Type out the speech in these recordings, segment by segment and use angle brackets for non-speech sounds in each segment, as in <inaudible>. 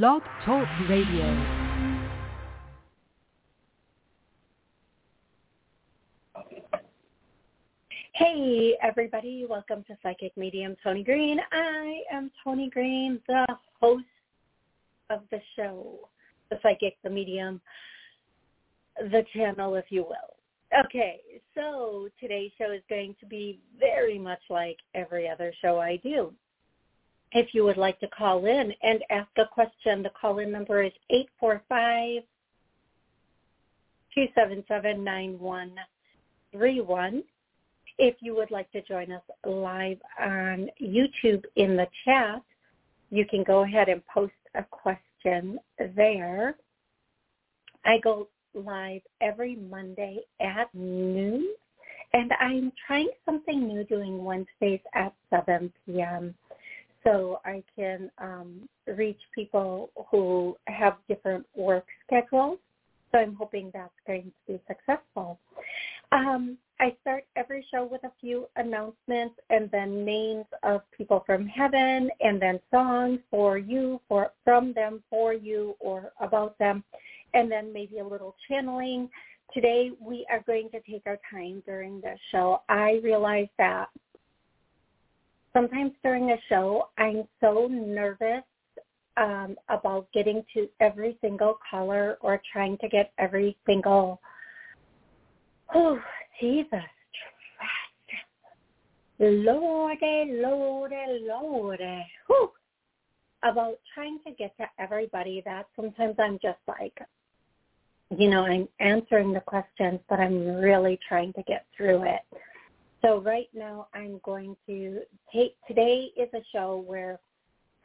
Blog Talk Radio. Hey, everybody. Welcome to Psychic Medium Toni Greene. I am Toni Greene, the host of the show, the Psychic, the Medium, the channel, if you will. Okay, so today's show is going to be very much like every other show I do. If you would like to call in and ask a question, the call-in number is 845 277 9131 if you would like to join us live on YouTube in the chat, you can go ahead and post a question there. I go live every Monday at noon, and I'm trying something new doing Wednesdays at 7 p.m. So I can um, reach people who have different work schedules. So I'm hoping that's going to be successful. Um, I start every show with a few announcements and then names of people from heaven and then songs for you, for from them, for you, or about them, and then maybe a little channeling. Today we are going to take our time during this show. I realize that sometimes during a show I'm so nervous um, about getting to every single caller or trying to get every single oh Jesus Christ. Lordy, Lordy, Lordy. Whew. About trying to get to everybody that sometimes I'm just like, you know, I'm answering the questions, but I'm really trying to get through it. So right now I'm going to take, today is a show where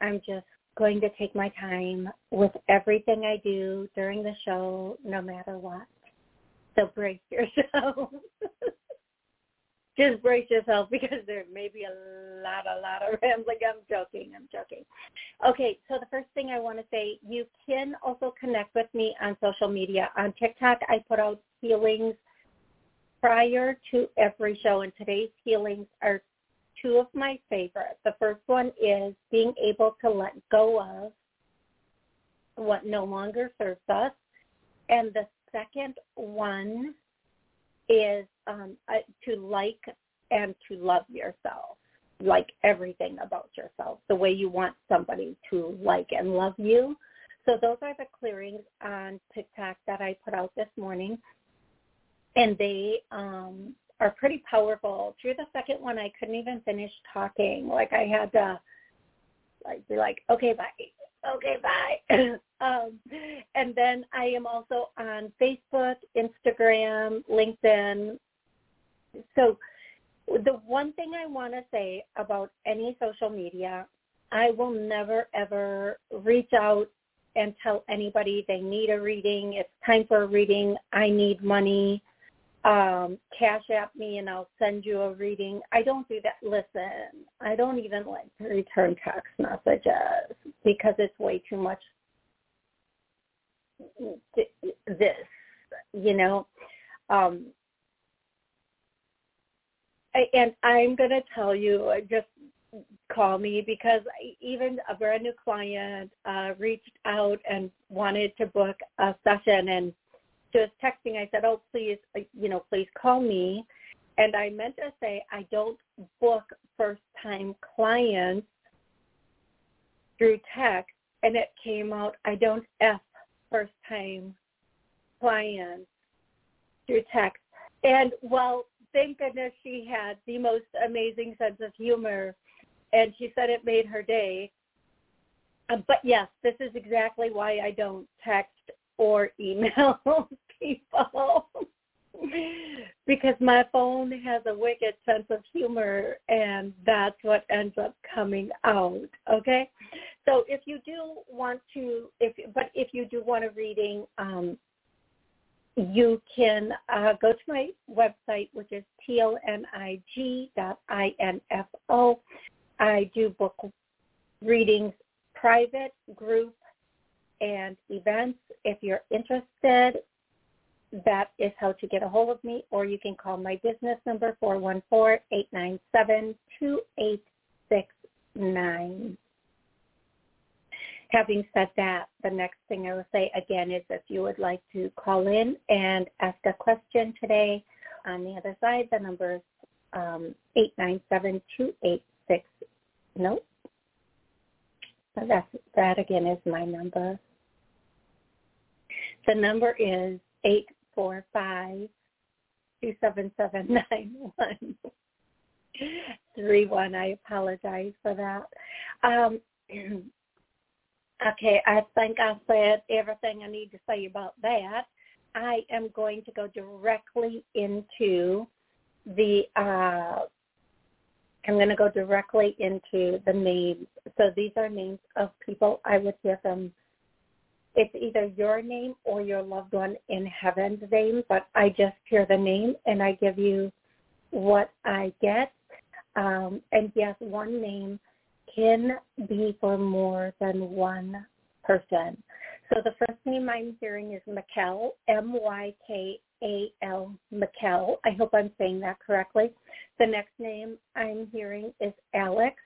I'm just going to take my time with everything I do during the show, no matter what. So brace yourself. <laughs> Just brace yourself because there may be a lot, a lot of rambling. I'm joking. I'm joking. Okay, so the first thing I want to say, you can also connect with me on social media. On TikTok, I put out healings prior to every show, and today's healings are two of my favorites. The first one is being able to let go of what no longer serves us. And the second one is um, uh, to like and to love yourself, like everything about yourself, the way you want somebody to like and love you. So those are the clearings on TikTok that I put out this morning, and they um, are pretty powerful. Through the second one, I couldn't even finish talking. Like I had to like be like, okay, bye okay, bye. <laughs> um, and then I am also on Facebook, Instagram, LinkedIn. So the one thing I want to say about any social media, I will never ever reach out and tell anybody they need a reading. It's time for a reading. I need money um, cash app me and I'll send you a reading. I don't do that. Listen, I don't even like to return text messages because it's way too much this, you know. Um, and I'm going to tell you, just call me because even a brand new client uh, reached out and wanted to book a session and just texting, I said, oh, please, uh, you know, please call me. And I meant to say I don't book first-time clients through text. And it came out, I don't F first-time clients through text. And well, thank goodness she had the most amazing sense of humor. And she said it made her day. Uh, but yes, this is exactly why I don't text or email <laughs> people. Because my phone has a wicked sense of humor and that's what ends up coming out okay? So if you do want to if but if you do want a reading um you can uh, go to my website which is tonig.info i do book readings private group and events. If you're interested, that is how to get a hold of me, or you can call my business number, 414-897-2869. having said that, the next thing I will say again is if you would like to call in and ask a question today, on the other side, the number is um, 897-286. Nope. So that's, that again is my number. The number is 845 277 three. I apologize for that. Um, <clears throat> okay, I think I said everything I need to say about that. I am going to go directly into the. Uh, I'm going to go directly into the names. So these are names of people I would hear from. It's either your name or your loved one in heaven's name, but I just hear the name and I give you what I get um, and yes, one name can be for more than one person. So the first name I'm hearing is Mykel, M-Y-K-A-L, Mykel. I hope I'm saying that correctly. The next name I'm hearing is Alex.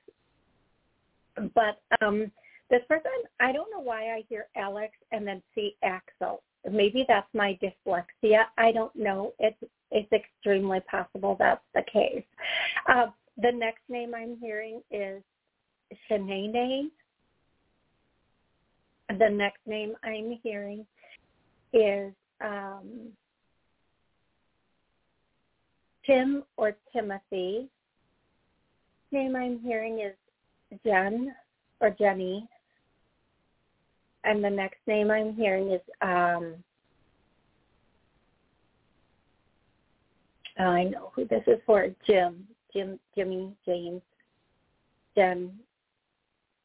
But um, this person, I don't know why I hear Alex and then see Axel. Maybe that's my dyslexia. I don't know. It's it's extremely possible that's the case. Uh, the next name I'm hearing is Shanae. The next name I'm hearing is um, Tim or Timothy. Name I'm hearing is Jen or Jenny. And the next name I'm hearing is um, I know who this is for, Jim. Jim, Jimmy, James, Jen,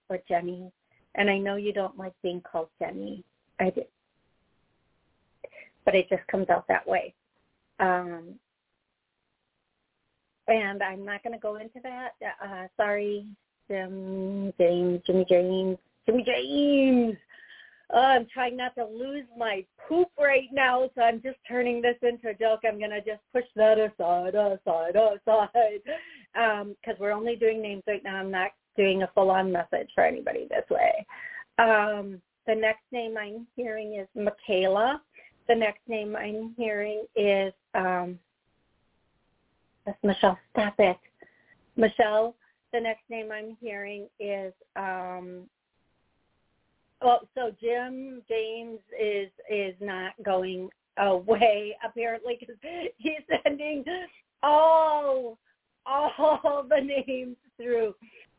or Jenny. And I know you don't like being called Jenny. I did. But it just comes out that way. Um, and I'm not going to go into that. Uh, sorry, Jim, James, Jimmy James, Jimmy James. Oh, I'm trying not to lose my poop right now, so I'm just turning this into a joke. I'm going to just push that aside, aside, aside, because um, we're only doing names right now. I'm not doing a full-on message for anybody this way. Um, the next name I'm hearing is Michaela. The next name I'm hearing is um, that's Michelle. Stop it, Michelle. The next name I'm hearing is um, well, so Jim James is is not going away <laughs> apparently because he's sending all all the names through.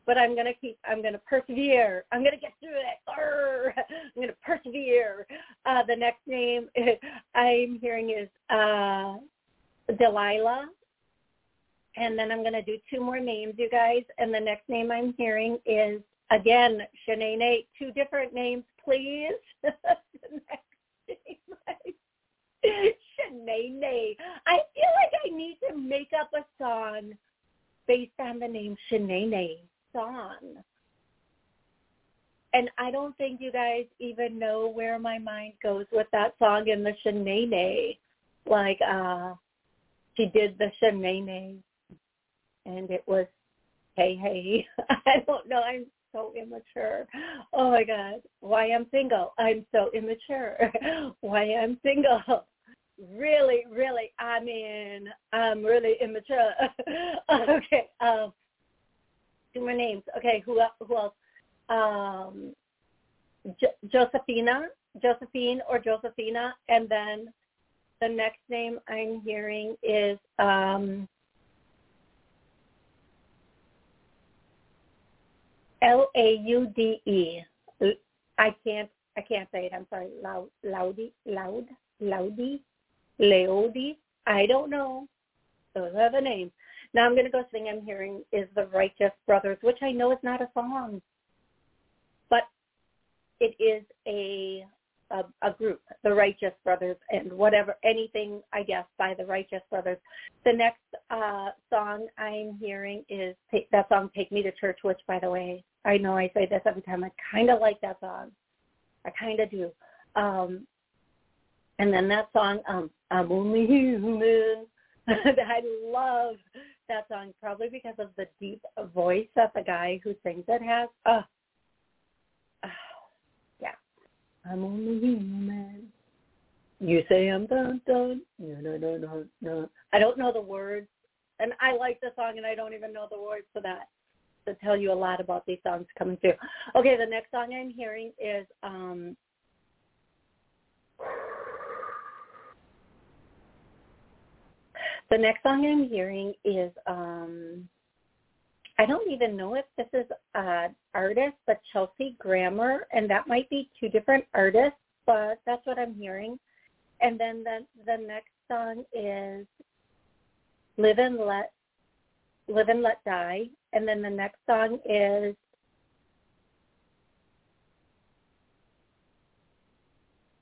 But I'm gonna keep. I'm gonna persevere. I'm gonna get through it. Arr! I'm gonna persevere. Uh, the next name <laughs> I'm hearing is uh, Delilah, and then I'm gonna do two more names, you guys. And the next name I'm hearing is Again, Shanae, two different names, please. <laughs> Shanae. I feel like I need to make up a song based on the name Shanae song. And I don't think you guys even know where my mind goes with that song in the Shanae. Like, uh, she did the Shanae and it was hey hey. <laughs> I don't know. I'm so immature. <gasps> Oh my God. Why I'm single. I'm so immature. <laughs> Why I'm single. <laughs> Really, really, I mean, I'm really immature. <laughs> okay. Um, two more names. Okay. Who, who else? Um, jo- Josephina, Josephine or Josephina. And then the next name I'm hearing is um, L A U D E. I can't I can't say it. I'm sorry. Loud, loudy, loud, loudy, leody. I don't know. Those are the names. Now I'm going to go sing. I'm hearing is the Righteous Brothers, which I know is not a song, but it is a a, a group, the Righteous Brothers, and whatever anything I guess by the Righteous Brothers. The next uh, song I'm hearing is that song "Take Me to Church," which, by the way, I know I say this every time. I kind of like that song. I kind of do. Um, and then that song, um, "I'm Only Human." <laughs> I love that song, probably because of the deep voice that the guy who sings it has. Oh, Yeah. I'm only human. You say I'm done, done. No, no, no, no, no. I don't know the words, and I like the song, and I don't even know the words to that. To tell you a lot about these songs coming through. Okay, the next song I'm hearing is um the next song I'm hearing is um I don't even know if this is an artist, but Chelsea Grammer, and that might be two different artists, but that's what I'm hearing. And then the the next song is Live and Let Live and Let Die. And then the next song is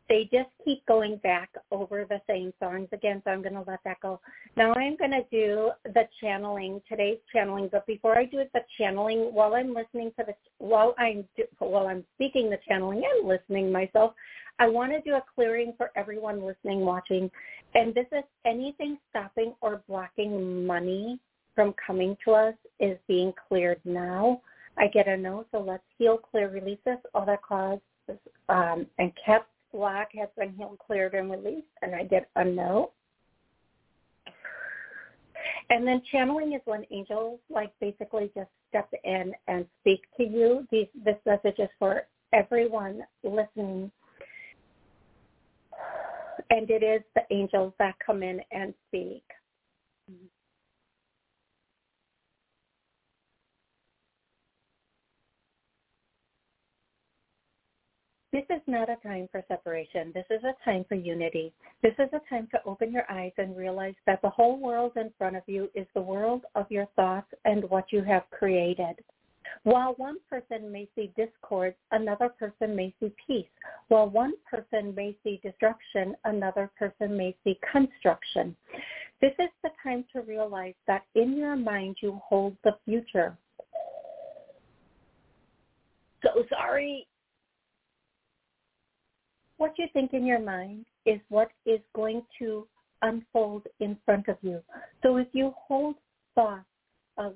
they just keep going back over the same songs again, so I'm going to let that go. Now I'm going to do the channeling, today's channeling, but before I do the channeling, while I'm listening to the, while I'm, while I'm speaking the channeling and listening myself, I want to do a clearing for everyone listening, watching, and this is anything stopping or blocking money from coming to us is being cleared now. I get a no, so let's heal, clear, release this, all that cause um, and kept black has been healed, cleared, and released, and I get a no. And then channeling is when angels like basically just step in and speak to you. These this message is for everyone listening. And it is the angels that come in and speak. This is not a time for separation. This is a time for unity. This is a time to open your eyes and realize that the whole world in front of you is the world of your thoughts and what you have created. While one person may see discord, another person may see peace. While one person may see destruction, another person may see construction. This is the time to realize that in your mind you hold the future. So sorry what you think in your mind is what is going to unfold in front of you. So if you hold thoughts of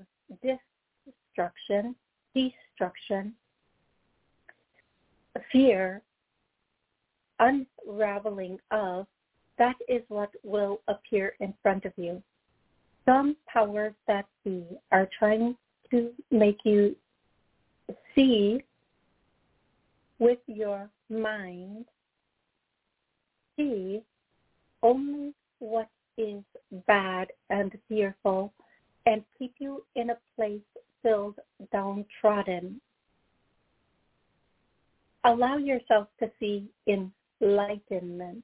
destruction, destruction, fear, unraveling of, that is what will appear in front of you. Some powers that be are trying to make you see with your mind see only what is bad and fearful and keep you in a place filled downtrodden. Allow yourself to see enlightenment.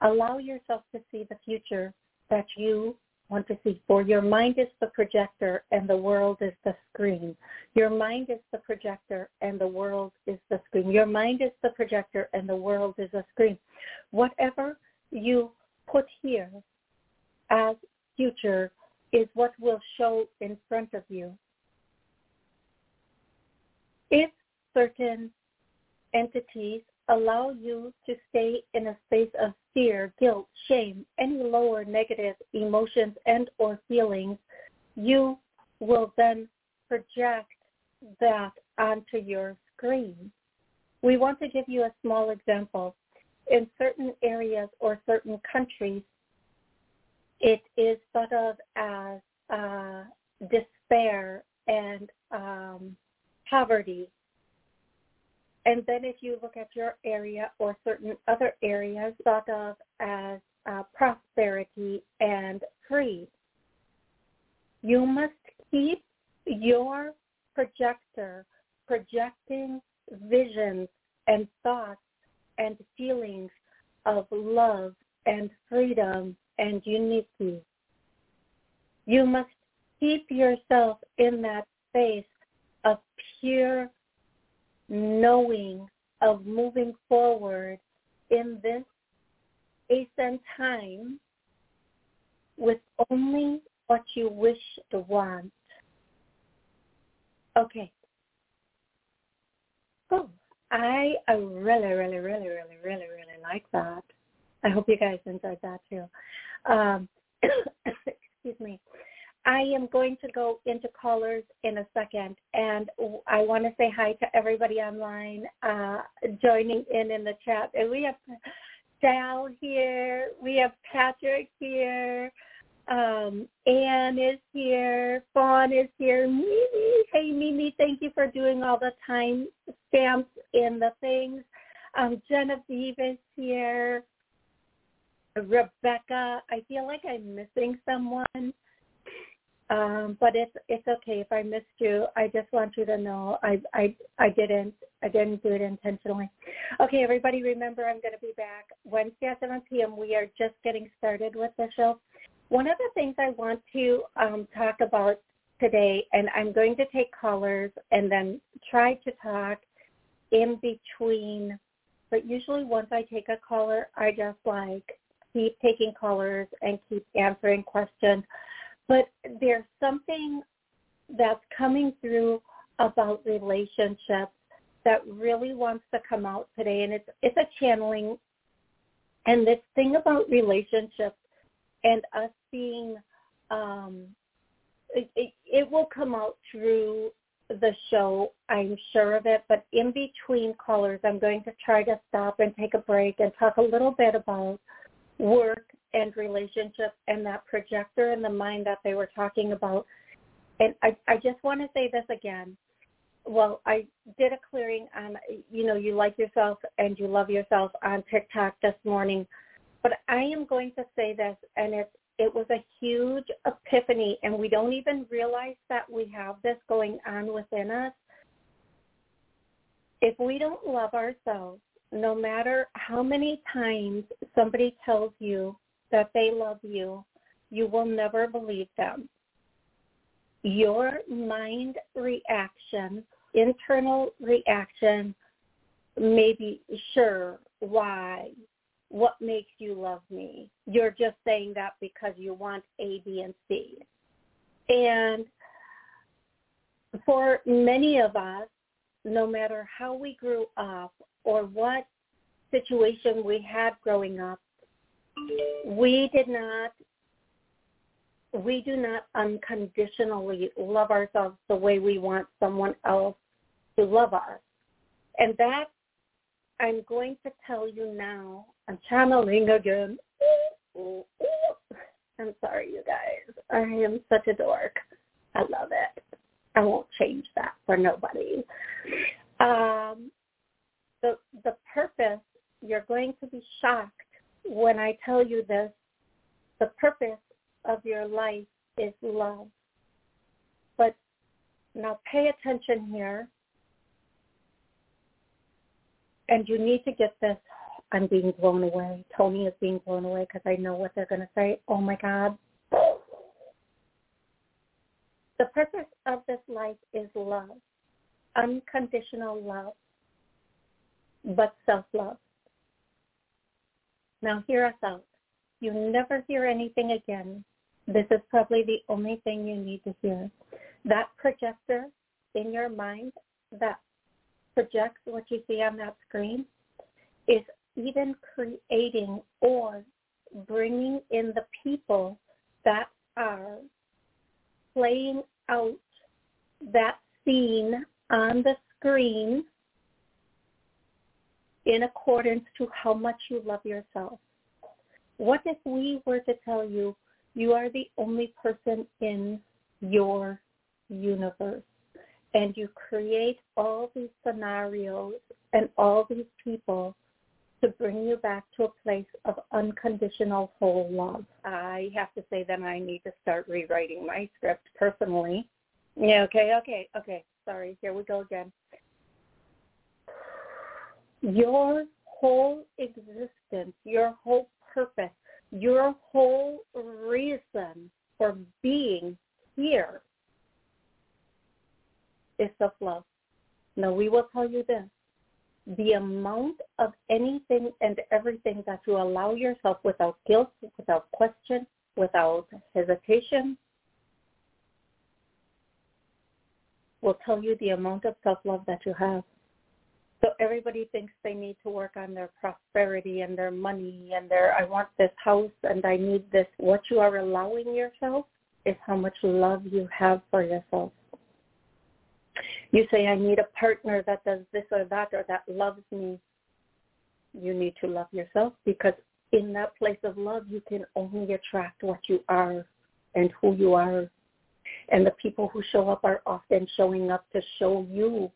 Allow yourself to see the future that you want to see. For your mind is the projector and the world is the screen. Your mind is the projector and the world is the screen. Your mind is the projector and the world is a screen. Whatever you put here as future is what will show in front of you. If certain entities allow you to stay in a space of fear, guilt, shame, any lower negative emotions and or feelings, you will then project that onto your screen. We want to give you a small example. In certain areas or certain countries, it is thought of as uh, despair and um, poverty and then if you look at your area or certain other areas thought of as uh, prosperity and free, you must keep your projector projecting visions and thoughts and feelings of love and freedom and unity. You must keep yourself in that space of pure knowing of moving forward in this ascent time with only what you wish to want. Okay. Oh, I, I really, really, really, really, really, really like that. I hope you guys enjoyed that too. Um, <coughs> excuse me. I am going to go into callers in a second, and I want to say hi to everybody online uh, joining in in the chat. And we have Sal here, we have Patrick here, um, Anne is here, Fawn is here, Mimi. Hey, Mimi, thank you for doing all the time stamps in the things. Um, Genevieve is here. Rebecca, I feel like I'm missing someone. Um, but it's it's okay if I missed you. I just want you to know I I I didn't I didn't do it intentionally. Okay, everybody, remember I'm going to be back Wednesday at 7 p.m. We are just getting started with the show. One of the things I want to um, talk about today, and I'm going to take callers and then try to talk in between. But usually, once I take a caller, I just like keep taking callers and keep answering questions but there's something that's coming through about relationships that really wants to come out today and it's it's a channeling. And this thing about relationships and us being um it, it, it will come out through the show i'm sure of it. But in between callers i'm going to try to stop and take a break and talk a little bit about work and relationships and that projector in the mind that they were talking about. And I, I just want to say this again. Well, I did a clearing on, you know, you like yourself and you love yourself on TikTok this morning. But I am going to say this, and it's it was a huge epiphany, and we don't even realize that we have this going on within us. If we don't love ourselves, no matter how many times somebody tells you that they love you, you will never believe them. Your mind reaction, internal reaction, maybe sure, why, what makes you love me? You're just saying that because you want A, B, and C. And for many of us, no matter how we grew up or what situation we had growing up, we did not we do not unconditionally love ourselves the way we want someone else to love us. And that I'm going to tell you now. I'm channeling again. I'm sorry, you guys. I am such a dork. I love it. I won't change that for nobody. Um, the the purpose. You're going to be shocked when I tell you this, the purpose of your life is love. But now pay attention here. And you need to get this. I'm being blown away. Toni is being blown away because I know what they're going to say. Oh my God. The purpose of this life is love, unconditional love, but self-love. Now hear us out. You never hear anything again. This is probably the only thing you need to hear. That projector in your mind that projects what you see on that screen is even creating or bringing in the people that are playing out that scene on the screen in accordance to how much you love yourself. What if we were to tell you you are the only person in your universe and you create all these scenarios and all these people to bring you back to a place of unconditional whole love. I have to say that I need to start rewriting my script personally. Yeah, okay, okay, okay. Sorry, here we go again your whole existence, your whole purpose, your whole reason for being here is self-love. Now we will tell you this. The amount of anything and everything that you allow yourself without guilt, without question, without hesitation, will tell you the amount of self-love that you have. So everybody thinks they need to work on their prosperity and their money and their I want this house and I need this. What you are allowing yourself is how much love you have for yourself. You say, I need a partner that does this or that or that loves me. You need to love yourself because in that place of love, you can only attract what you are and who you are. And the people who show up are often showing up to show you,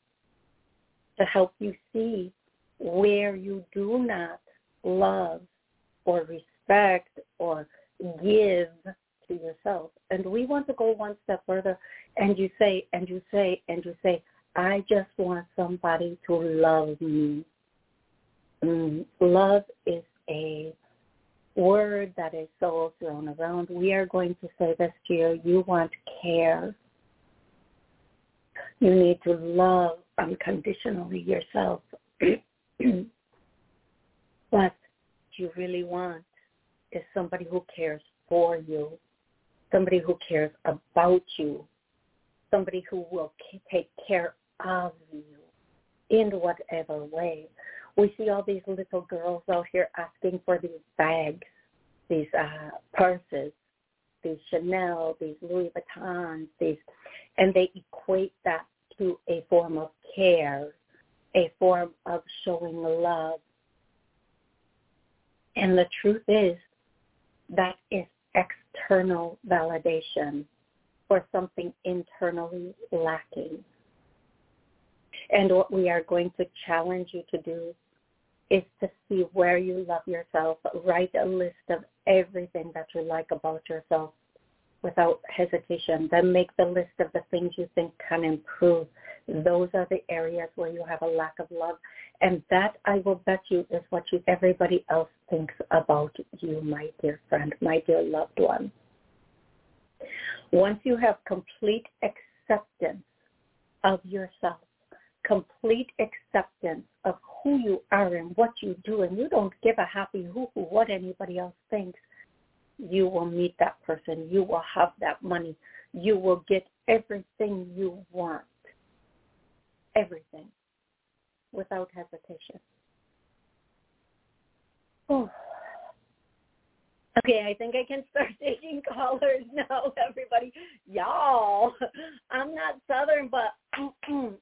to help you see where you do not love or respect or give to yourself. And we want to go one step further and you say, and you say, and you say, I just want somebody to love me. Mm, love is a word that is so thrown around. We are going to say this you. You want care. You need to love unconditionally yourself. <clears throat> what you really want is somebody who cares for you, somebody who cares about you, somebody who will take care of you in whatever way. We see all these little girls out here asking for these bags, these uh, purses, these Chanel, these Louis Vuittons, these, and they equate that to a form of care, a form of showing love. And the truth is that is external validation for something internally lacking. And what we are going to challenge you to do is to see where you love yourself. Write a list of everything that you like about yourself without hesitation. Then make the list of the things you think can improve. Those are the areas where you have a lack of love. And that, I will bet you, is what you, everybody else thinks about you, my dear friend, my dear loved one. Once you have complete acceptance of yourself, complete acceptance of who you are and what you do, and you don't give a happy hoo-hoo what anybody else thinks, you will meet that person. You will have that money. You will get everything you want. Everything. Without hesitation. Oh. Okay, I think I can start <laughs> taking callers now, everybody. Y'all, I'm not Southern, but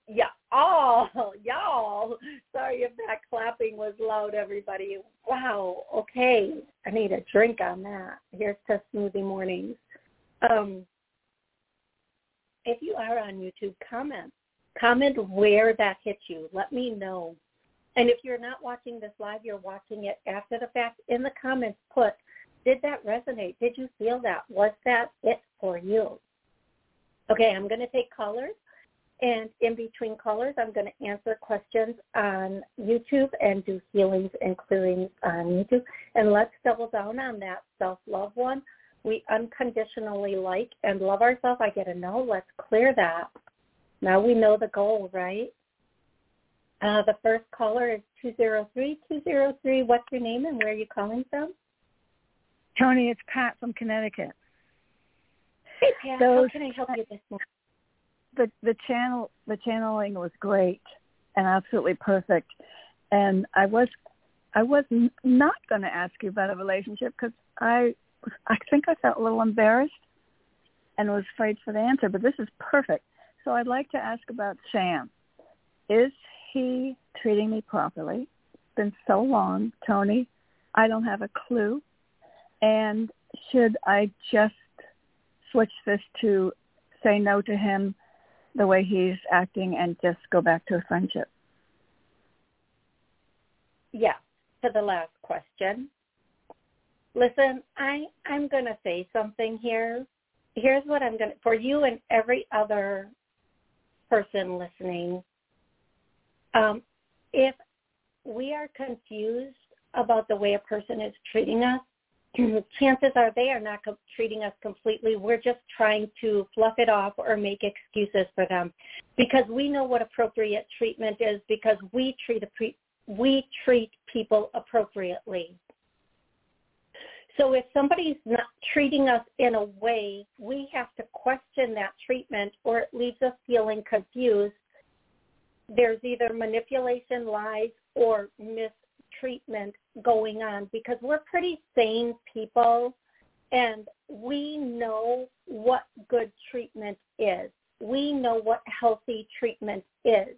y'all, y'all. Sorry if that clapping was loud, everybody. Wow, okay. I need a drink on that. Here's to Smoothie Mornings. Um, if you are on YouTube, comment. Comment where that hit you. Let me know. And if you're not watching this live, you're watching it after the fact, in the comments put did that resonate? Did you feel that? Was that it for you? Okay, I'm going to take callers. And in between callers, I'm going to answer questions on YouTube and do healings and clearings on YouTube. And let's double down on that self-love one. We unconditionally like and love ourselves. I get a no. Let's clear that. Now we know the goal, right? Uh, the first caller is 203. 203, what's your name and where are you calling from? Toni, it's Pat from Connecticut. Hey Pat, Those, how can I help you this morning? The the channel the channeling was great and absolutely perfect, and I was I was not going to ask you about a relationship because I I think I felt a little embarrassed and was afraid for the answer, but this is perfect. So I'd like to ask about Sam. Is he treating me properly? It's been so long, Toni. I don't have a clue. And should I just switch this to say no to him the way he's acting and just go back to a friendship? Yeah, to the last question. Listen, I I'm going to say something here. Here's what I'm going to for you and every other person listening. Um, if we are confused about the way a person is treating us, <clears throat> chances are they are not co- treating us completely. We're just trying to fluff it off or make excuses for them because we know what appropriate treatment is because we treat pre- we treat people appropriately. So if somebody's not treating us in a way, we have to question that treatment or it leaves us feeling confused. There's either manipulation, lies, or mis treatment going on because we're pretty sane people And we know what good treatment is. We know what healthy treatment is.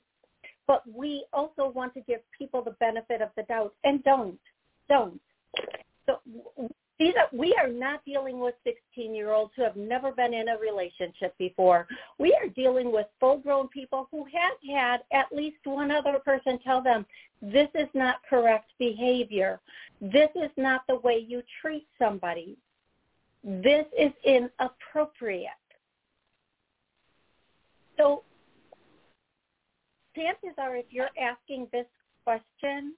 But we also want to give people the benefit of the doubt and don't. Don't. So these are, we are not dealing with 16-year-olds who have never been in a relationship before. We are dealing with full-grown people who have had at least one other person tell them, this is not correct behavior. This is not the way you treat somebody. This is inappropriate. So chances are if you're asking this question,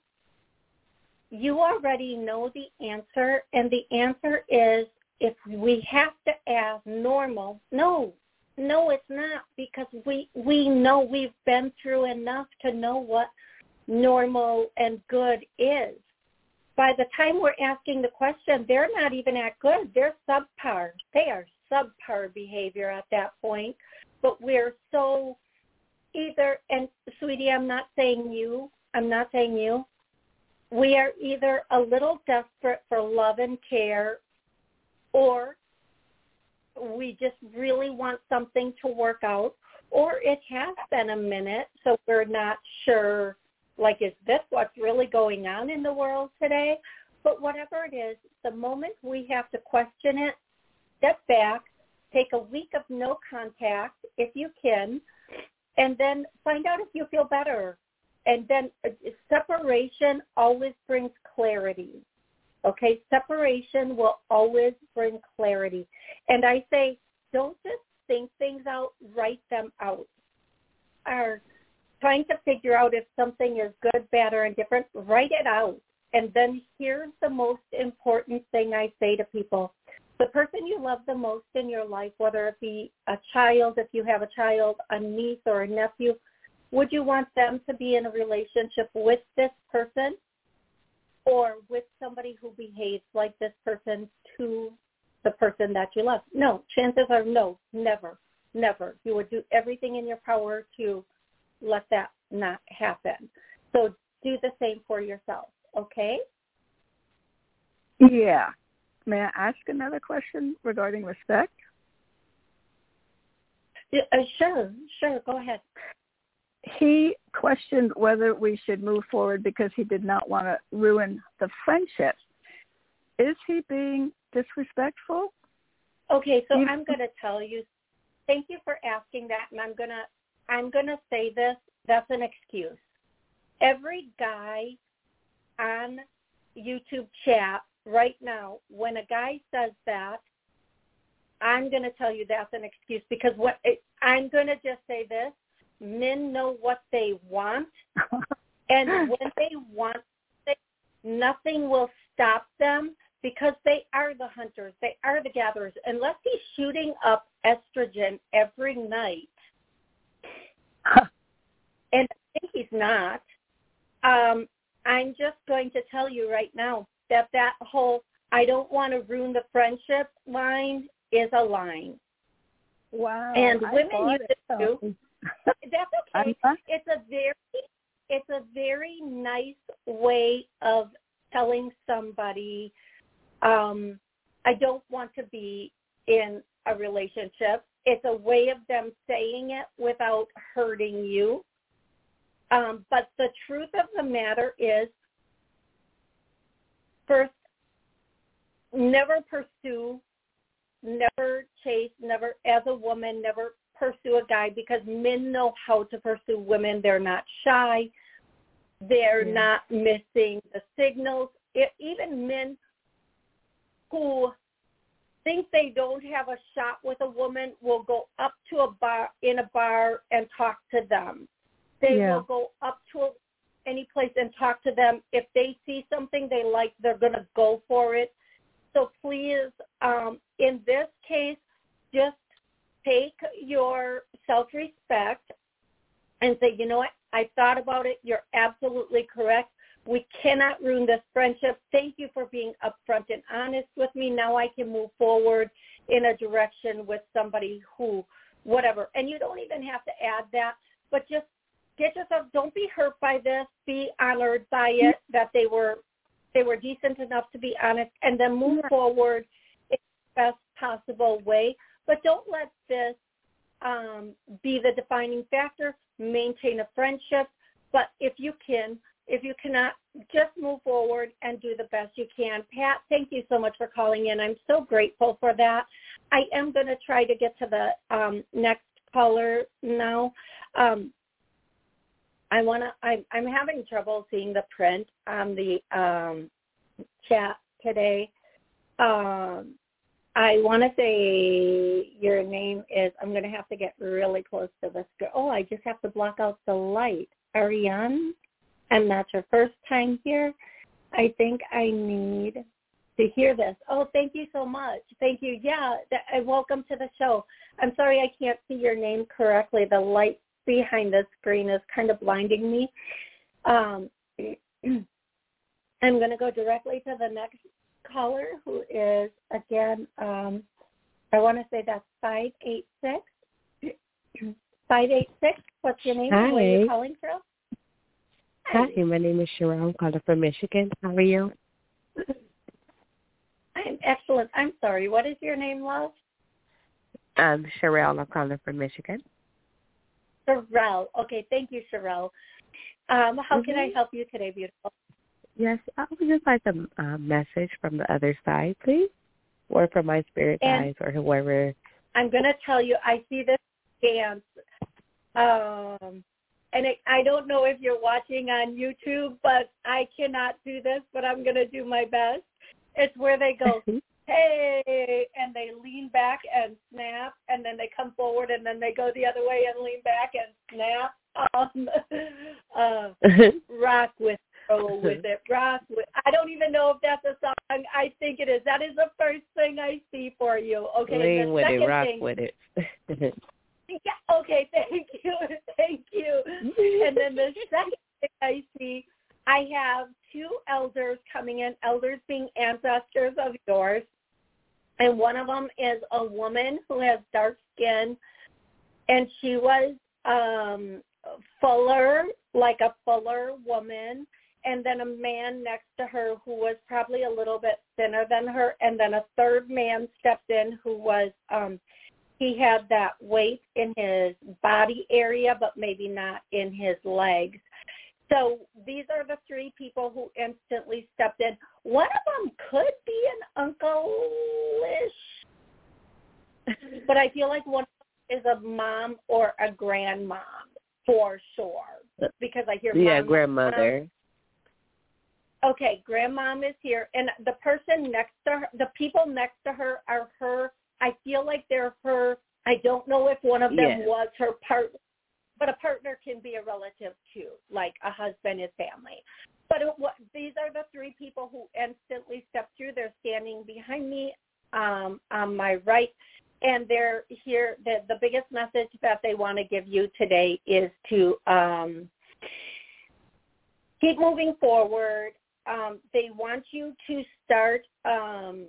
you already know the answer, and the answer is if we have to ask normal, no, no, it's not because we we know we've been through enough to know what normal and good is. By the time we're asking the question, they're not even at good. They're subpar. They are subpar behavior at that point. But we're so either, and sweetie, I'm not saying you. I'm not saying you we are either a little desperate for love and care or we just really want something to work out or it has been a minute so we're not sure like is this what's really going on in the world today? But whatever it is the moment we have to question it step back take a week of no contact if you can and then find out if you feel better and then uh, separation always brings clarity. Okay, separation will always bring clarity. And I say, don't just think things out, write them out. Or trying to figure out if something is good, bad, or indifferent, write it out. And then here's the most important thing I say to people. The person you love the most in your life, whether it be a child, if you have a child, a niece or a nephew, would you want them to be in a relationship with this person or with somebody who behaves like this person to the person that you love? No, chances are no, never, never. You would do everything in your power to let that not happen. So do the same for yourself, okay? Yeah. May I ask another question regarding respect? Yeah, uh, sure, sure. Go ahead he questioned whether we should move forward because he did not want to ruin the friendship. Is he being disrespectful? Okay, so I'm going to tell you. Thank you for asking that, and I'm going to I'm going to say this. That's an excuse. Every guy on YouTube chat right now, when a guy says that, I'm going to tell you that's an excuse because what it, I'm going to just say this men know what they want, <laughs> and when they want, they, nothing will stop them because they are the hunters, they are the gatherers. Unless he's shooting up estrogen every night, <laughs> and I think he's not. Um, I'm just going to tell you right now that that whole "I don't want to ruin the friendship" line is a line. Wow. And women use it too. That's <laughs> okay. It's a very it's a very nice way of telling somebody um I don't want to be in a relationship. It's a way of them saying it without hurting you. Um, but the truth of the matter is, first, never pursue, never chase, never, as a woman, never pursue a guy because men know how to pursue women. They're not shy. They're yeah. not missing the signals. It, even men who think they don't have a shot with a woman will go up to a bar in a bar and talk to them. They yeah. will go up to a, any place and talk to them. If they see something they like, they're going to go for it. So please, um, in this case, just take your self-respect and say, you know what, I thought about it. You're absolutely correct. We cannot ruin this friendship. Thank you for being upfront and honest with me. Now I can move forward in a direction with somebody who, whatever. And you don't even have to add that, but just get yourself, don't be hurt by this. Be honored by it mm-hmm. that they were, they were decent enough to be honest and then move forward in the best possible way. But don't let this um, be the defining factor. Maintain a friendship. But if you can, if you cannot, just move forward and do the best you can. Pat, thank you so much for calling in. I'm so grateful for that. I am going to try to get to the um, next caller now. Um, I want to. I'm, I'm having trouble seeing the print on the um, chat today. Um, I want to say your name is. I'm going to have to get really close to the screen. Oh, I just have to block out the light. Ariane, and that's your first time here. I think I need to hear this. Oh, thank you so much. Thank you. Yeah, th- welcome to the show. I'm sorry I can't see your name correctly. The light behind the screen is kind of blinding me. Um, <clears throat> I'm going to go directly to the next caller, who is again. Um, I want to say that's five eight six. <clears throat> Five eight six. What's your name? Hi. Where are you calling from? Hi, my name is Cheryl. I'm calling from Michigan. How are you? I'm excellent. I'm sorry. What is your name, love? I'm Cheryl. I'm calling from Michigan. Sherelle. Okay, thank you, Sherelle. Um, how mm-hmm. can I Mhm. help you today, beautiful? Yes, I would just like a uh, message from the other side, please, or from my spirit And- guides or whoever. I'm going to tell you, I see this dance. Um, and it, I don't know if you're watching on YouTube, but I cannot do this, but I'm going to do my best. It's where they go, <laughs> hey, and they lean back and snap, and then they come forward, and then they go the other way and lean back and snap. Um, uh, <laughs> rock with roll with it. Rock with. I don't even know if that's a song. I think it is. That is the first thing I see for you. Okay. Lean the with second it, rock thing, with it. <laughs> Yeah. Okay. Thank you. <laughs> Thank you. And then the <laughs> second thing I see, I have two elders coming in. Elders being ancestors of yours, and one of them is a woman who has dark skin, and she was um fuller, like a fuller woman, and then a man next to her who was probably a little bit thinner than her, and then a third man stepped in who was um he had that weight in his body area but maybe not in his legs. So these are the three people who instantly stepped in. One of them could be an uncle-ish, but I feel like one is a mom or a grandmom for sure because I hear yeah, grandmother. Okay, grandmom is here, and the person next to her, the people next to her are her. I feel like they're her. I don't know if one of them Yes. was her partner, but a partner can be a relative too, like a husband is family. But it, what, these are the three people who instantly stepped through. They're standing behind me um, on my right, and they're here. The, the biggest message that they want to give you today is to um, keep moving forward. Um, they want you to start, um,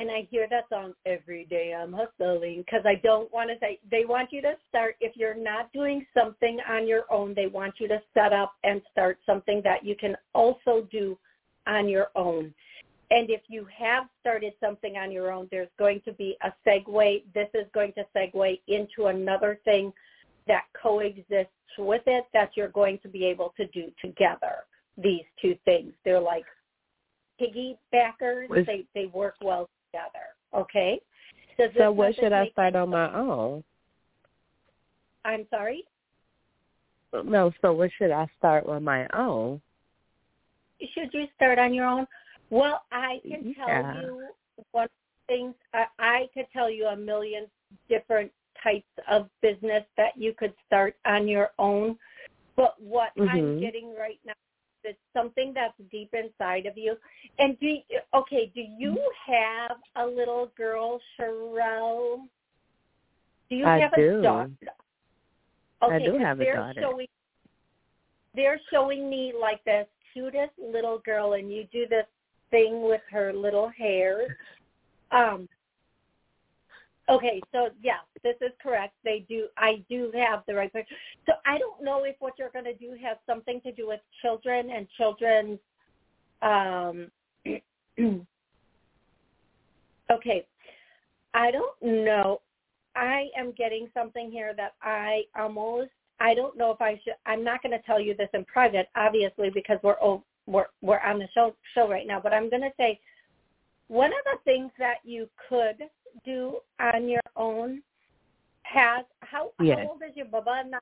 and I hear that song every day. I'm hustling because I don't want to say. They want you to start. If you're not doing something on your own, they want you to set up and start something that you can also do on your own. And if you have started something on your own, there's going to be a segue. This is going to segue into another thing that coexists with it that you're going to be able to do together. These two things. They're like piggybackers. Was- They they work well together. Okay. Does So what should I start on my own? I'm sorry. No, so what should I start on my own? should you start on your own? Well, I can tell you one things. I, I could tell you a million different types of business that you could start on your own. But what I'm Mhm. getting right now is something that's deep inside of you. And do you, okay? Do you have a little girl, Sherelle? Do you I have do. a daughter? Okay, I do have a daughter. Showing, they're showing me like this cutest little girl, and you do this thing with her little hair. Um. Okay, so yeah, this is correct. They do. I do have the right person. So I don't know if what you're going to do has something to do with children and children's. Um. <clears throat> Okay. I don't know. I am getting something here that I almost I don't know if I should I'm not going to tell you this in private obviously because we're oh, we're we're on the show show right now, but I'm going to say one of the things that you could do on your own has how yes. how old is your baba now?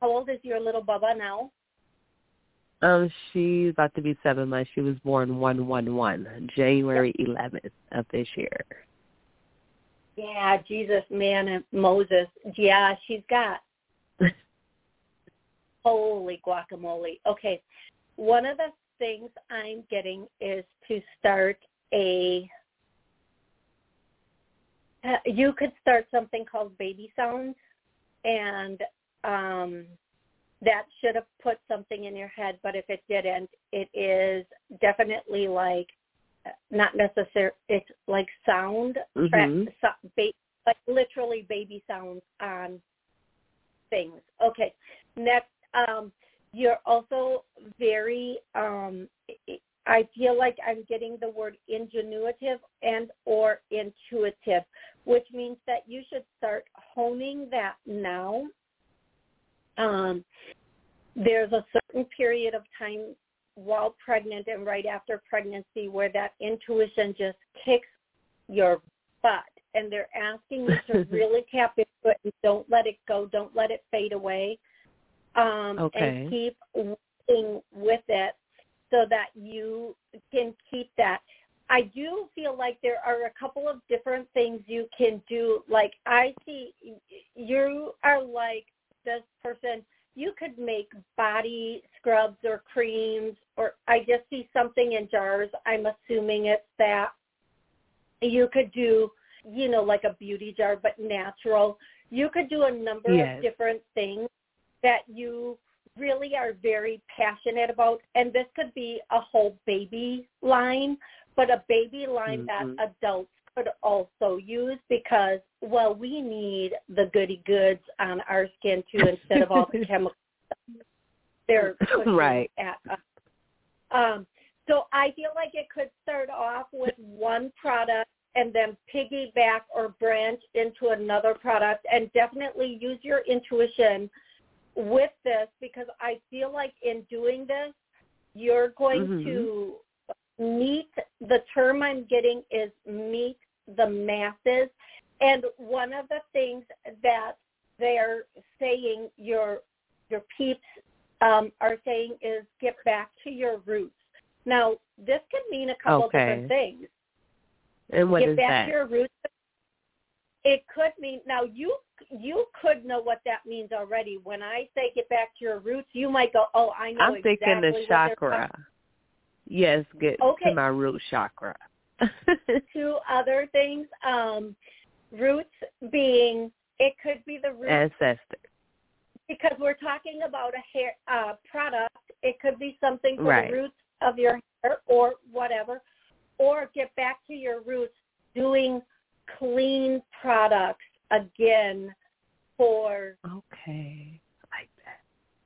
How old is your little baba now? Um, she's about to be seven months. She was born one one one, January eleventh of this year. Yeah, Jesus, man, and Moses. Yeah, she's got <laughs> holy guacamole. Okay, one of the things I'm getting is to start a. Uh, you could start something called Baby Sounds, and um, that should have put something in your head. But if it didn't, it is definitely like not necessary. It's like sound, mm-hmm. track, so, ba- like literally baby sounds on things. Okay, next, um, you're also very. Um, I feel like I'm getting the word ingenuitive and or intuitive, which means that you should start honing that now. Um, there's a certain period of time while pregnant and right after pregnancy where that intuition just kicks your butt and they're asking you to <laughs> really tap into it and don't let it go, don't let it fade away. Um okay. and keep working with it so that you can keep that. I do feel like there are a couple of different things you can do. Like I see you are like this person you could make body scrubs or creams or I just see something in jars. I'm assuming it's that. You could do, you know, like a beauty jar but natural. You could do a number yes. of different things that you really are very passionate about and this could be a whole baby line, but a baby line mm-hmm. that adults could also use because well we need the goody goods on our skin too instead of all the <laughs> chemicals they're <laughs> right at us. Um, so I feel like it could start off with one product and then piggyback or branch into another product and definitely use your intuition with this because I feel like in doing this you're going mm-hmm. to meet the term I'm getting is meet the masses. And one of the things that they're saying your your peeps um, are saying is get back to your roots. Now, this can mean a couple okay. different things. And what get back that? to your roots. It could mean now you you could know what that means already. When I say get back to your roots, you might go, "Oh, I know I'm exactly thinking the chakra. Yes, get okay. to my root chakra. <laughs> Two other things, um, roots being it could be the root ancestor because we're talking about a hair uh, product. It could be something for right. the roots of your hair or whatever, or get back to your roots doing clean products again for okay. Like that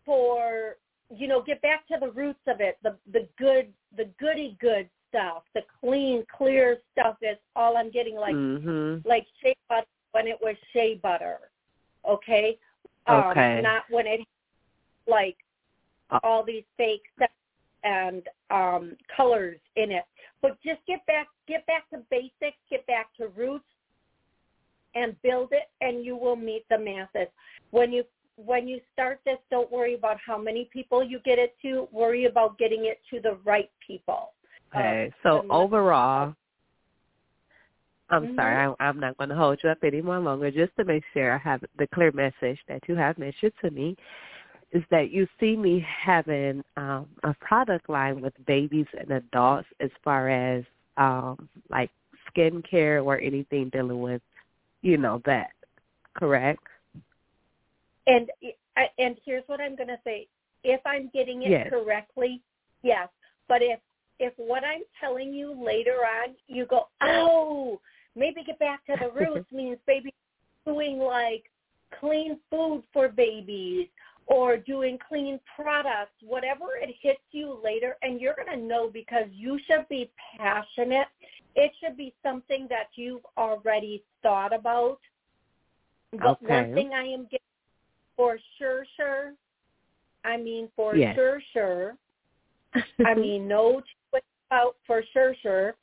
for you know get back to the roots of it. The the good the goody good stuff the clean clear stuff is all i'm getting like mm-hmm. like shea butter when it was shea butter okay? Um, okay. not when it like uh, all these fake stuff and um colors in it. But just get back get back to basics get back to roots and build it and you will meet the masses when you when you start this don't worry about how many people you get it to worry about getting it to the right people okay um, so overall I'm mm-hmm. sorry, I, I'm not going to hold you up any more longer. Just to make sure I have the clear message that you have mentioned to me, is that you see me having um, a product line with babies and adults as far as um, like skincare or anything dealing with, you know, that. Correct? And and here's what I'm going to say: if I'm getting it yes. correctly, yes. But if if what I'm telling you later on, you go, oh, maybe get back to the <laughs> roots means baby doing like clean food for babies or doing clean products, whatever it hits you later, and you're going to know because you should be passionate it should be something that you've already thought about. But okay. one thing I am getting for sure, sure, I mean for yes. sure, sure, I <laughs> mean no about for sure, sure,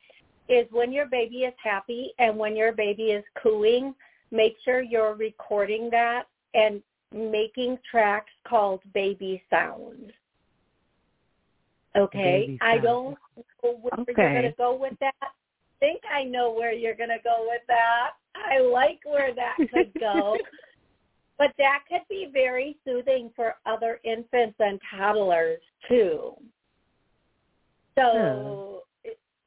is when your baby is happy and when your baby is cooing, make sure you're recording that and making tracks called baby sounds. Okay, Baby I don't know where Okay. you're going to go with that. I think I know where you're going to go with that. I like where that could <laughs> go. but that could be very soothing for other infants and toddlers too. So,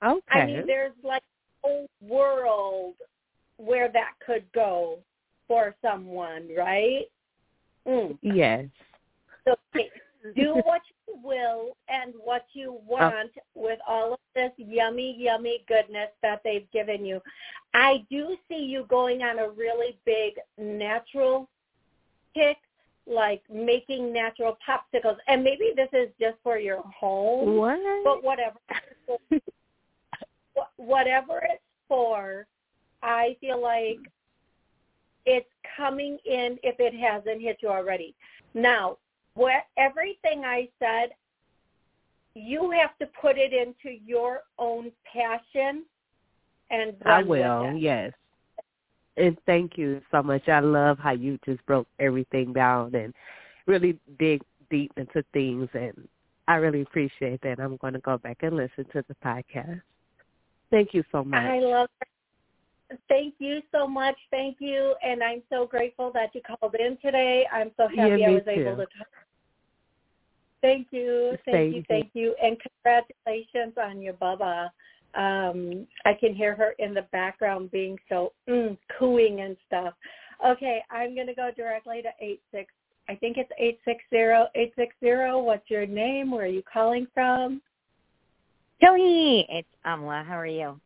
Okay. I mean, there's like a whole world where that could go for someone, right? Mm. yes. So okay, do what you will and what you want with all of this yummy, yummy goodness that they've given you. I do see you going on a really big natural kick, like making natural popsicles. And maybe this is just for your home, What? but whatever. <laughs> Whatever it's for, I feel like it's coming in if it hasn't hit you already. Now, what everything I said, you have to put it into your own passion and I will, yes. And thank you so much. I love how you just broke everything down and really dig deep into things and I really appreciate that. I'm going to go back and listen to the podcast. Thank you so much. I love. Thank you so much. Thank you. And I'm so grateful that you called in today. I'm so Yeah, happy I me was able to talk. Thank you. Thank Thank you. you. Thank you. And congratulations on your Bubba. Um, I can hear her in the background being so mm, cooing and stuff. Okay, I'm going to go directly to eight six. I think it's eight six zero eight six zero. What's your name? Where are you calling from? Toni, it's Amla. How are you?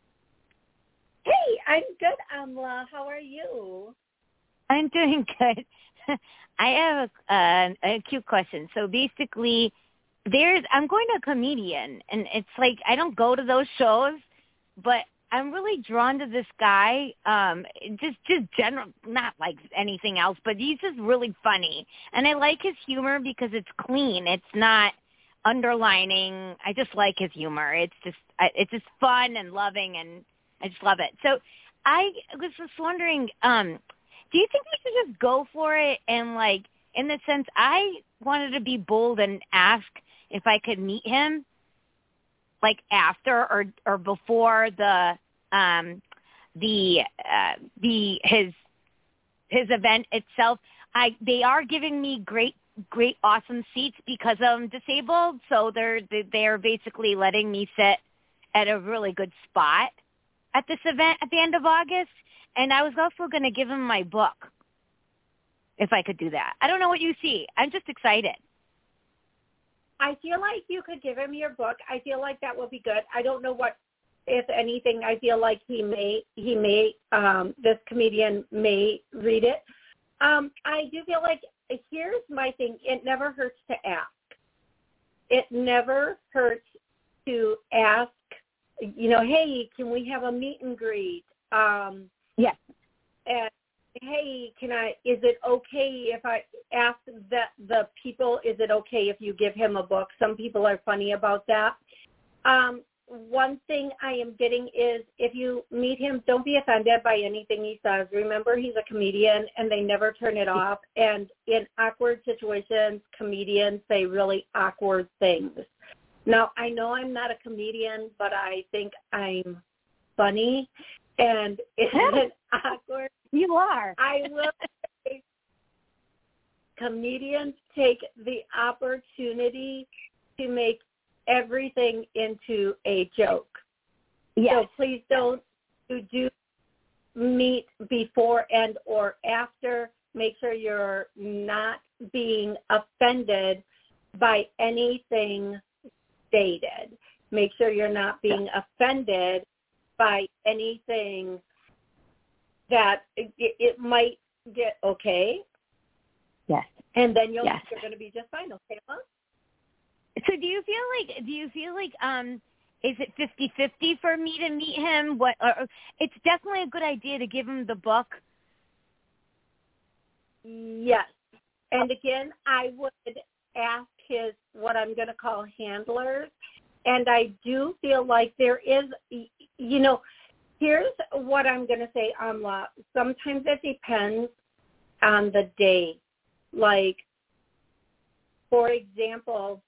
I'm good, Amla. How are you? I'm doing <laughs> good. I have a, uh, a cute question. So basically, there's I'm going to a comedian, and it's like I don't go to those shows, but I'm really drawn to this guy. Um, just just general, not like anything else, but he's just really funny, and I like his humor because it's clean. It's not underlining. I just like his humor. It's just it's just fun and loving, and I just love it. So I was just wondering, um, do you think we should just go for it and like in the sense I wanted to be bold and ask if I could meet him like after or or before the um the uh the his his event itself. I they are giving me great great awesome seats because I'm disabled so they're they- they're basically letting me sit at a really good spot at this event at the end of August and I was also going to give him my book if I could do that. I don't know what you see. I'm just excited. I feel like you could give him your book. I feel like that would be good. I don't know what, if anything. I feel like he may, he may, um, this comedian may read it. Um, I do feel like here's my thing. It never hurts to ask. It never hurts to ask. You know, hey, can we have a meet and greet? Um, Yes. and hey, can I? Is it okay if I ask that the people? Is it okay if you give him a book? Some people are funny about that. Um, one thing I am getting is if you meet him, don't be offended by anything he says. Remember, he's a comedian, and they never turn it off. And in awkward situations, comedians say really awkward things. Now, I know I'm not a comedian, but I think I'm funny, and <laughs> it's awkward You are. <laughs> I will say comedians take the opportunity to make everything into a joke. Yes. So please don't you do meet before and or after. Make sure you're not being offended by anything stated. Make sure you're not being offended by anything that it, it might get okay, Yes. and then you'll Yes. you're going to be just fine. Okay, Emma? So do you feel like do you feel like um is it fifty fifty for me to meet him? What? Or, it's definitely a good idea to give him the book. Yes, and again, I would ask his what I'm going to call handlers, and I do feel like there is, you know, here's what I'm going to say, Amla. Sometimes it depends on the day. Like, for example,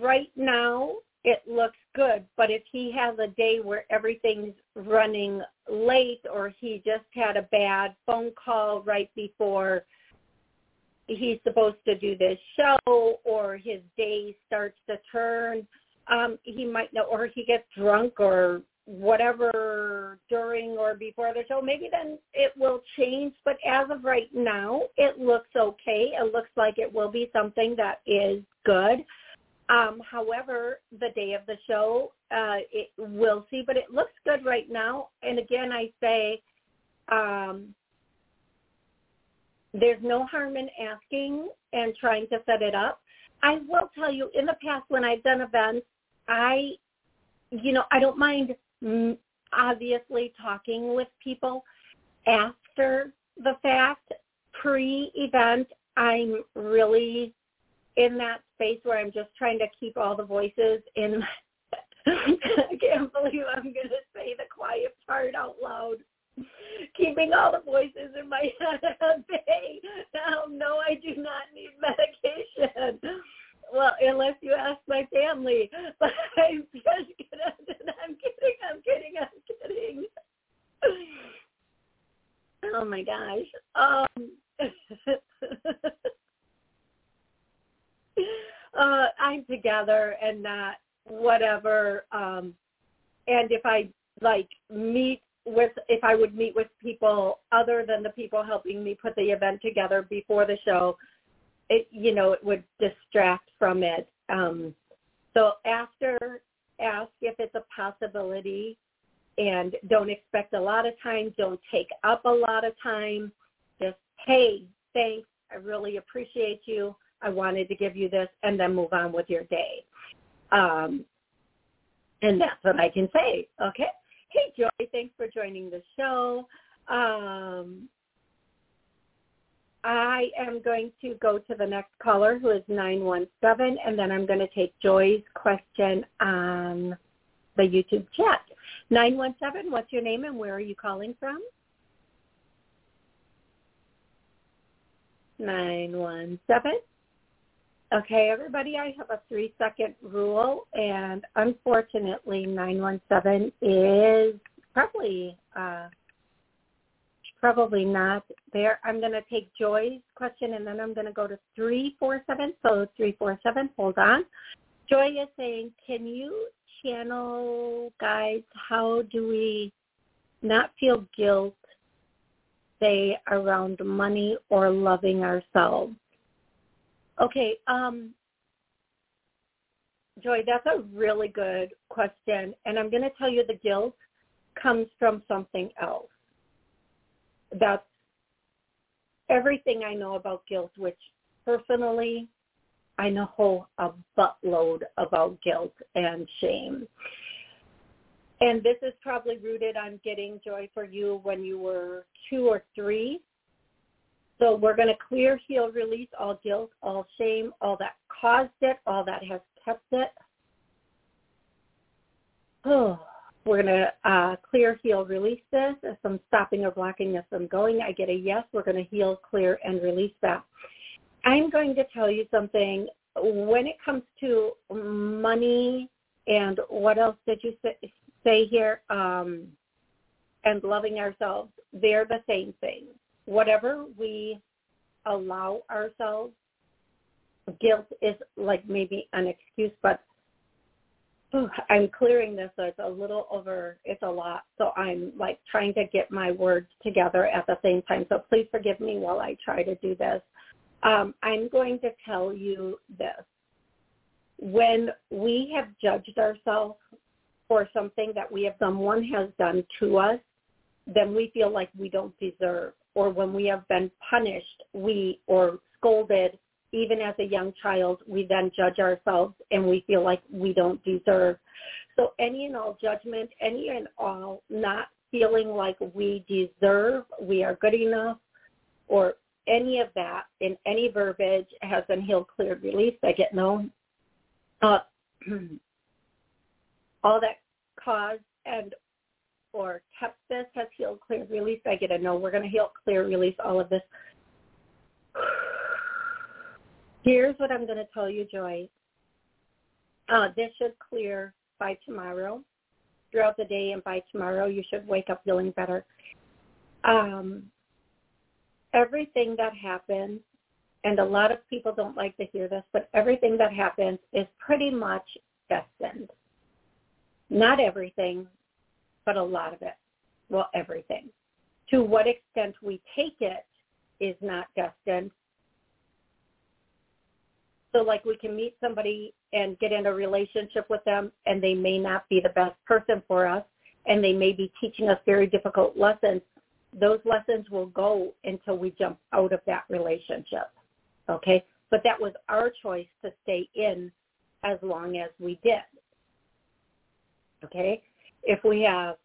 right now it looks good, but if he has a day where everything's running late or he just had a bad phone call right before he's supposed to do this show or his day starts to turn, um, he might know, or he gets drunk or whatever during or before the show, maybe then it will change. But as of right now, it looks okay. It looks like it will be something that is good. Um, however, the day of the show, uh, it will see, but it looks good right now. And again, I say, um, there's no harm in asking and trying to set it up. I will tell you, in the past when I've done events, I, you know, I don't mind mm, obviously talking with people after the fact. Pre-event, I'm really in that space where I'm just trying to keep all the voices in. <laughs> I can't believe I'm going to say the quiet part out loud. Keeping all the voices in my <laughs> head at bay. Now, no, I do not need medication. Well, unless you ask my family. <laughs> But I'm just gonna, I'm kidding, I'm kidding, I'm kidding. Oh my gosh. Um <laughs> uh I'm together and not whatever um and if I like meet with if I would meet with people other than the people helping me put the event together before the show, it you know it would distract from it. Um, so after ask if it's a possibility, and don't expect a lot of time. Don't take up a lot of time. Just hey, thanks. I really appreciate you. I wanted to give you this, and then move on with your day. Um, and that's what I can say. Okay. Hey, Joy, thanks for joining the show. Um, I am going to go to the next caller who is 917, and then I'm going to take Joy's question on the YouTube chat. 917, what's your name and where are you calling from? 917. Okay, everybody, I have a three-second rule, and unfortunately, 917 is probably uh, probably not there. I'm going to take Joy's question and then I'm going to go to 347. So 347, hold on. Joy is saying, can you channel, guys, how do we not feel guilt, say, around money or loving ourselves? Okay, um, Joy, that's a really good question. And I'm going to tell you the guilt comes from something else that's everything I know about guilt, which personally I know a buttload about guilt and shame. And this is probably rooted on getting joy for you when you were two or three. So we're going to clear, heal, release all guilt, all shame, all that caused it, all that has kept it. Oh, <sighs> we're going to uh, clear, heal, release this. If I'm stopping or blocking this I'm going, I get a yes. We're going to heal, clear, and release that. I'm going to tell you something. When it comes to money and what else did you say, say here, um, and loving ourselves, they're the same thing. Whatever we allow ourselves, guilt is like maybe an excuse, but I'm clearing this, so it's a little over, it's a lot. So I'm like trying to get my words together at the same time. So please forgive me while I try to do this. Um, I'm going to tell you this. When we have judged ourselves for something that we have someone has done to us, then we feel like we don't deserve. Or when we have been punished, we or scolded, even as a young child, we then judge ourselves and we feel like we don't deserve. So any and all judgment, any and all not feeling like we deserve, we are good enough, or any of that in any verbiage has been healed, cleared, released. I get no. Uh, <clears throat> all that cause and or kept this has healed, clear release. I get a no. We're going to heal, clear, release all of this. Here's what I'm going to tell you, Joy. Uh, this should clear by tomorrow. Throughout the day and by tomorrow, you should wake up feeling better. Um, everything that happens, and a lot of people don't like to hear this, but everything that happens is pretty much destined. Not everything, but a lot of it. Well, everything. To what extent we take it is not destined. So like we can meet somebody and get in a relationship with them and they may not be the best person for us and they may be teaching us very difficult lessons. Those lessons will go until we jump out of that relationship. Okay? But that was our choice to stay in as long as we did. Okay? If we have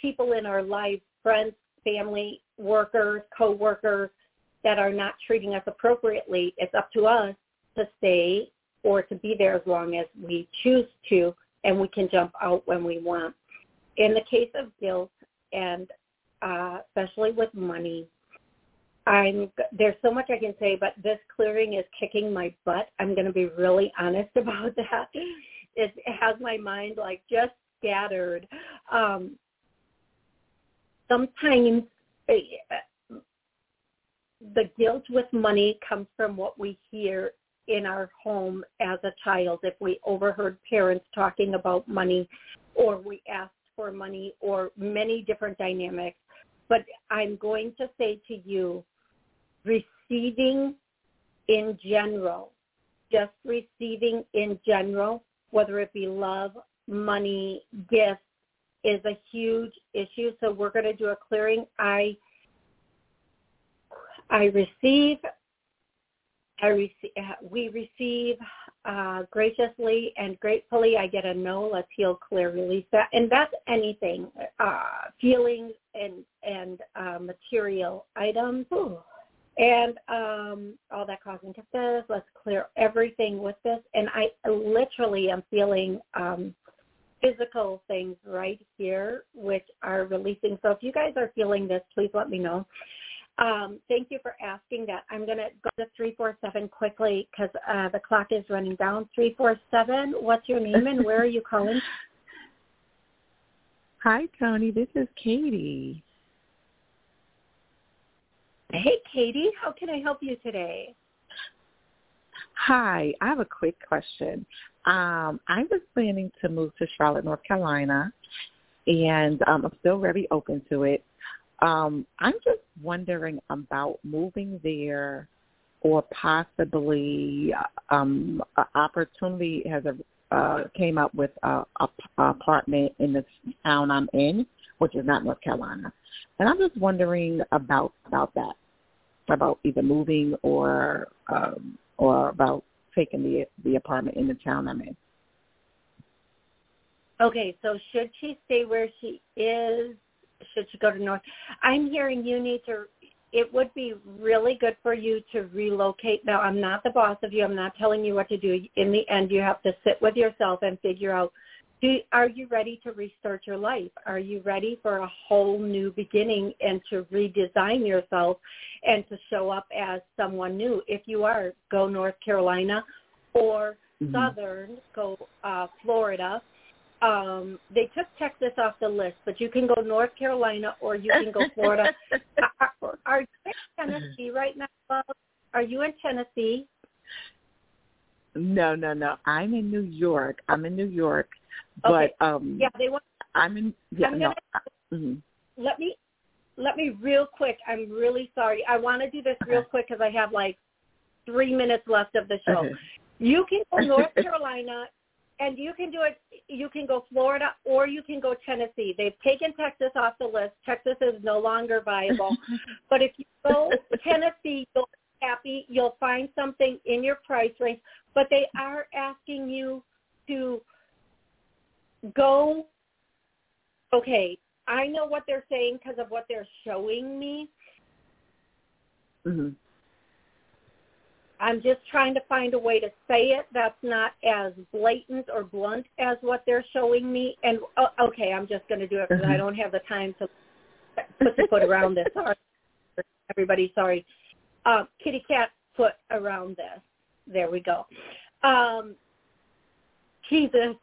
people in our life, friends, family, workers, co-workers that are not treating us appropriately, it's up to us to stay or to be there as long as we choose to, and we can jump out when we want. In the case of guilt, and uh, especially with money, I'm there's so much I can say, but this clearing is kicking my butt. I'm going to be really honest <laughs> about that. It has my mind like just scattered. Um, sometimes eh, the guilt with money comes from what we hear in our home as a child. If we overheard parents talking about money or we asked for money or many different dynamics. But I'm going to say to you, receiving in general, just receiving in general, whether it be love, money, gifts, is a huge issue. So we're going to do a clearing. I I receive I receive, we receive uh, graciously and gratefully. I get a no. Let's heal, clear, release that, and that's anything, uh, feelings and and uh, material items, Ooh. and um, all that causing this. Let's clear everything with this, and I literally am feeling. Um, physical things right here which are releasing. So if you guys are feeling this, please let me know. Um, thank you for asking that. I'm going to go to 347 quickly because uh, the clock is running down. 347, what's your name and where are you calling? <laughs> Hi, Toni. This is Katie. Hey, Katie. How can I help you today? Hi. I have a quick question. Um, I was planning to move to Charlotte, North Carolina, and um, I'm still very open to it. Um, I'm just wondering about moving there or possibly um, an opportunity has a, uh, came up with a, a, a apartment in the town I'm in, which is not North Carolina. And I'm just wondering about about that, about either moving or um, or about taking the the apartment in the town I'm in. Okay, so should she stay where she is should you go to North? I'm hearing you need to. It would be really good for you to relocate. Now, I'm not the boss of you. I'm not telling you what to do. In the end, you have to sit with yourself and figure out. Do, are you ready to restart your life? Are you ready for a whole new beginning and to redesign yourself and to show up as someone new? If you are, go North Carolina or mm-hmm. Southern, go uh, Florida um, they took Texas off the list, but you can go North Carolina or you can go Florida. <laughs> are, are you in Tennessee right now? Are you in Tennessee? No, no, no. I'm in New York. I'm in New York, but okay. um, yeah, they want. I'm in. Yeah, I'm. Gonna, mm-hmm. Let me, let me real quick. I'm really sorry. I want to do this real quick because I have like three minutes left of the show. Okay. You can go <laughs> North Carolina and you can do it. You can go Florida or you can go Tennessee. They've taken Texas off the list. Texas is no longer viable. <laughs> but if you go Tennessee, you'll be happy. You'll find something in your price range, but they are asking you to go. Okay, I know what they're saying because of what they're showing me. Mm-hmm. I'm just trying to find a way to say it that's not as blatant or blunt as what they're showing me. And oh, okay, I'm just going to do it because I Mhm. don't have the time to put the foot around this. Sorry, everybody. Sorry. Uh, kitty cat foot around this. There we go. Um, Jesus,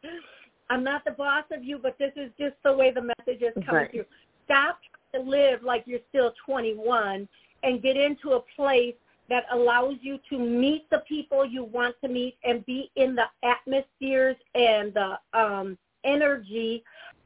I'm not the boss of you, but this is just the way the message is coming Right. through. Stop trying to live like you're still 21 and get into a place that allows you to meet the people you want to meet and be in the atmospheres and the um, energy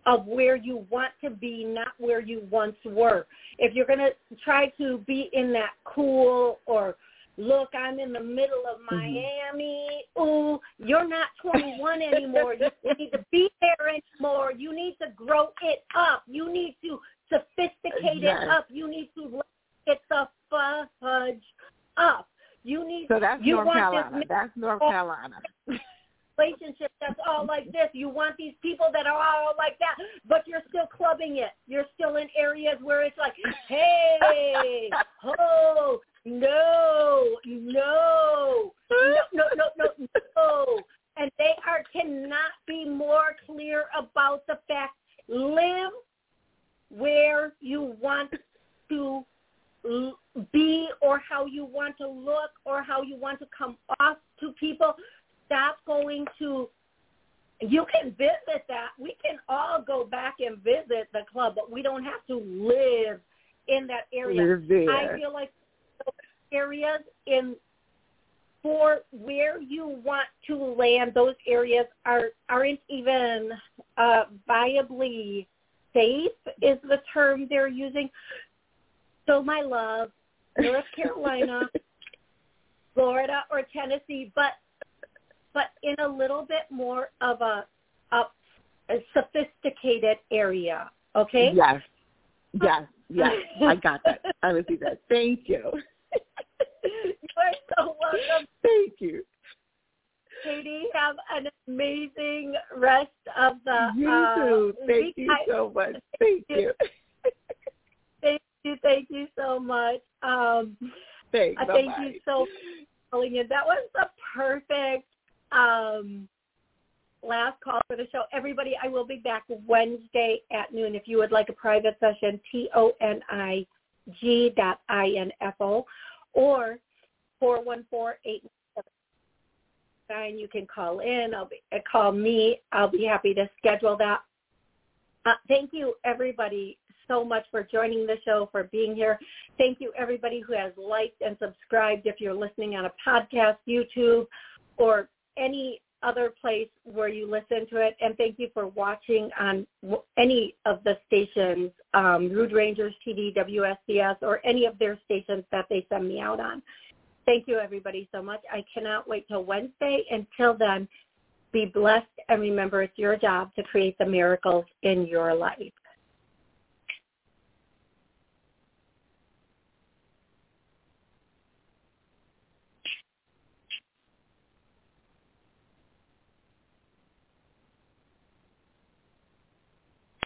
of where you want to be, not where you once were. If you're going to try to be in that cool or look, I'm in the middle of mm-hmm. Miami. Ooh, you're not 21 anymore. You <laughs> need to be there anymore. You need to grow it up. You need to sophisticate Yes. it up. You need to let it the fudge up. You need So that's you North want Carolina. this That's North Carolina. relationship that's all like this. You want these people that are all like that, but you're still clubbing it. You're still in areas where it's like, hey, <laughs> oh, no, no, no, no, no, no, no. <laughs> And they are cannot be more clear about the fact live where you want to be or how you want to look or how you want to come off to people. Stop going to you can visit that. We can all go back and visit the club, but we don't have to live in that area. Live there. I feel like areas in for where you want to land, those areas are aren't even uh, viably safe is the term they're using. So my love, North Carolina, <laughs> Florida, or Tennessee, but but in a little bit more of a a, a sophisticated area. Okay. Yes. <laughs> Yes. Yes. I got that. I received that. Thank you. You're so welcome, Thank you. Katie. Have an amazing rest of the You uh, too. Thank week. you so much. <laughs> Thank you. Thank you. Thank you so much. Um, Thanks. uh, thank you so much for calling in. That was the perfect um, last call for the show. Everybody, I will be back Wednesday at noon. If you would like a private session, T O N I G dot I N F O or four one four eight nine. You can call in. I'll be uh, call me. I'll be happy to schedule that. Uh, thank you, everybody, so much for joining the show, for being here. Thank you, everybody who has liked and subscribed. If you're listening on a podcast, YouTube, or any other place where you listen to it. And thank you for watching on any of the stations, um, Rude Rangers TV, WSCS, or any of their stations that they send me out on. Thank you, everybody, so much. I cannot wait till Wednesday. Until then, be blessed and remember it's your job to create the miracles in your life.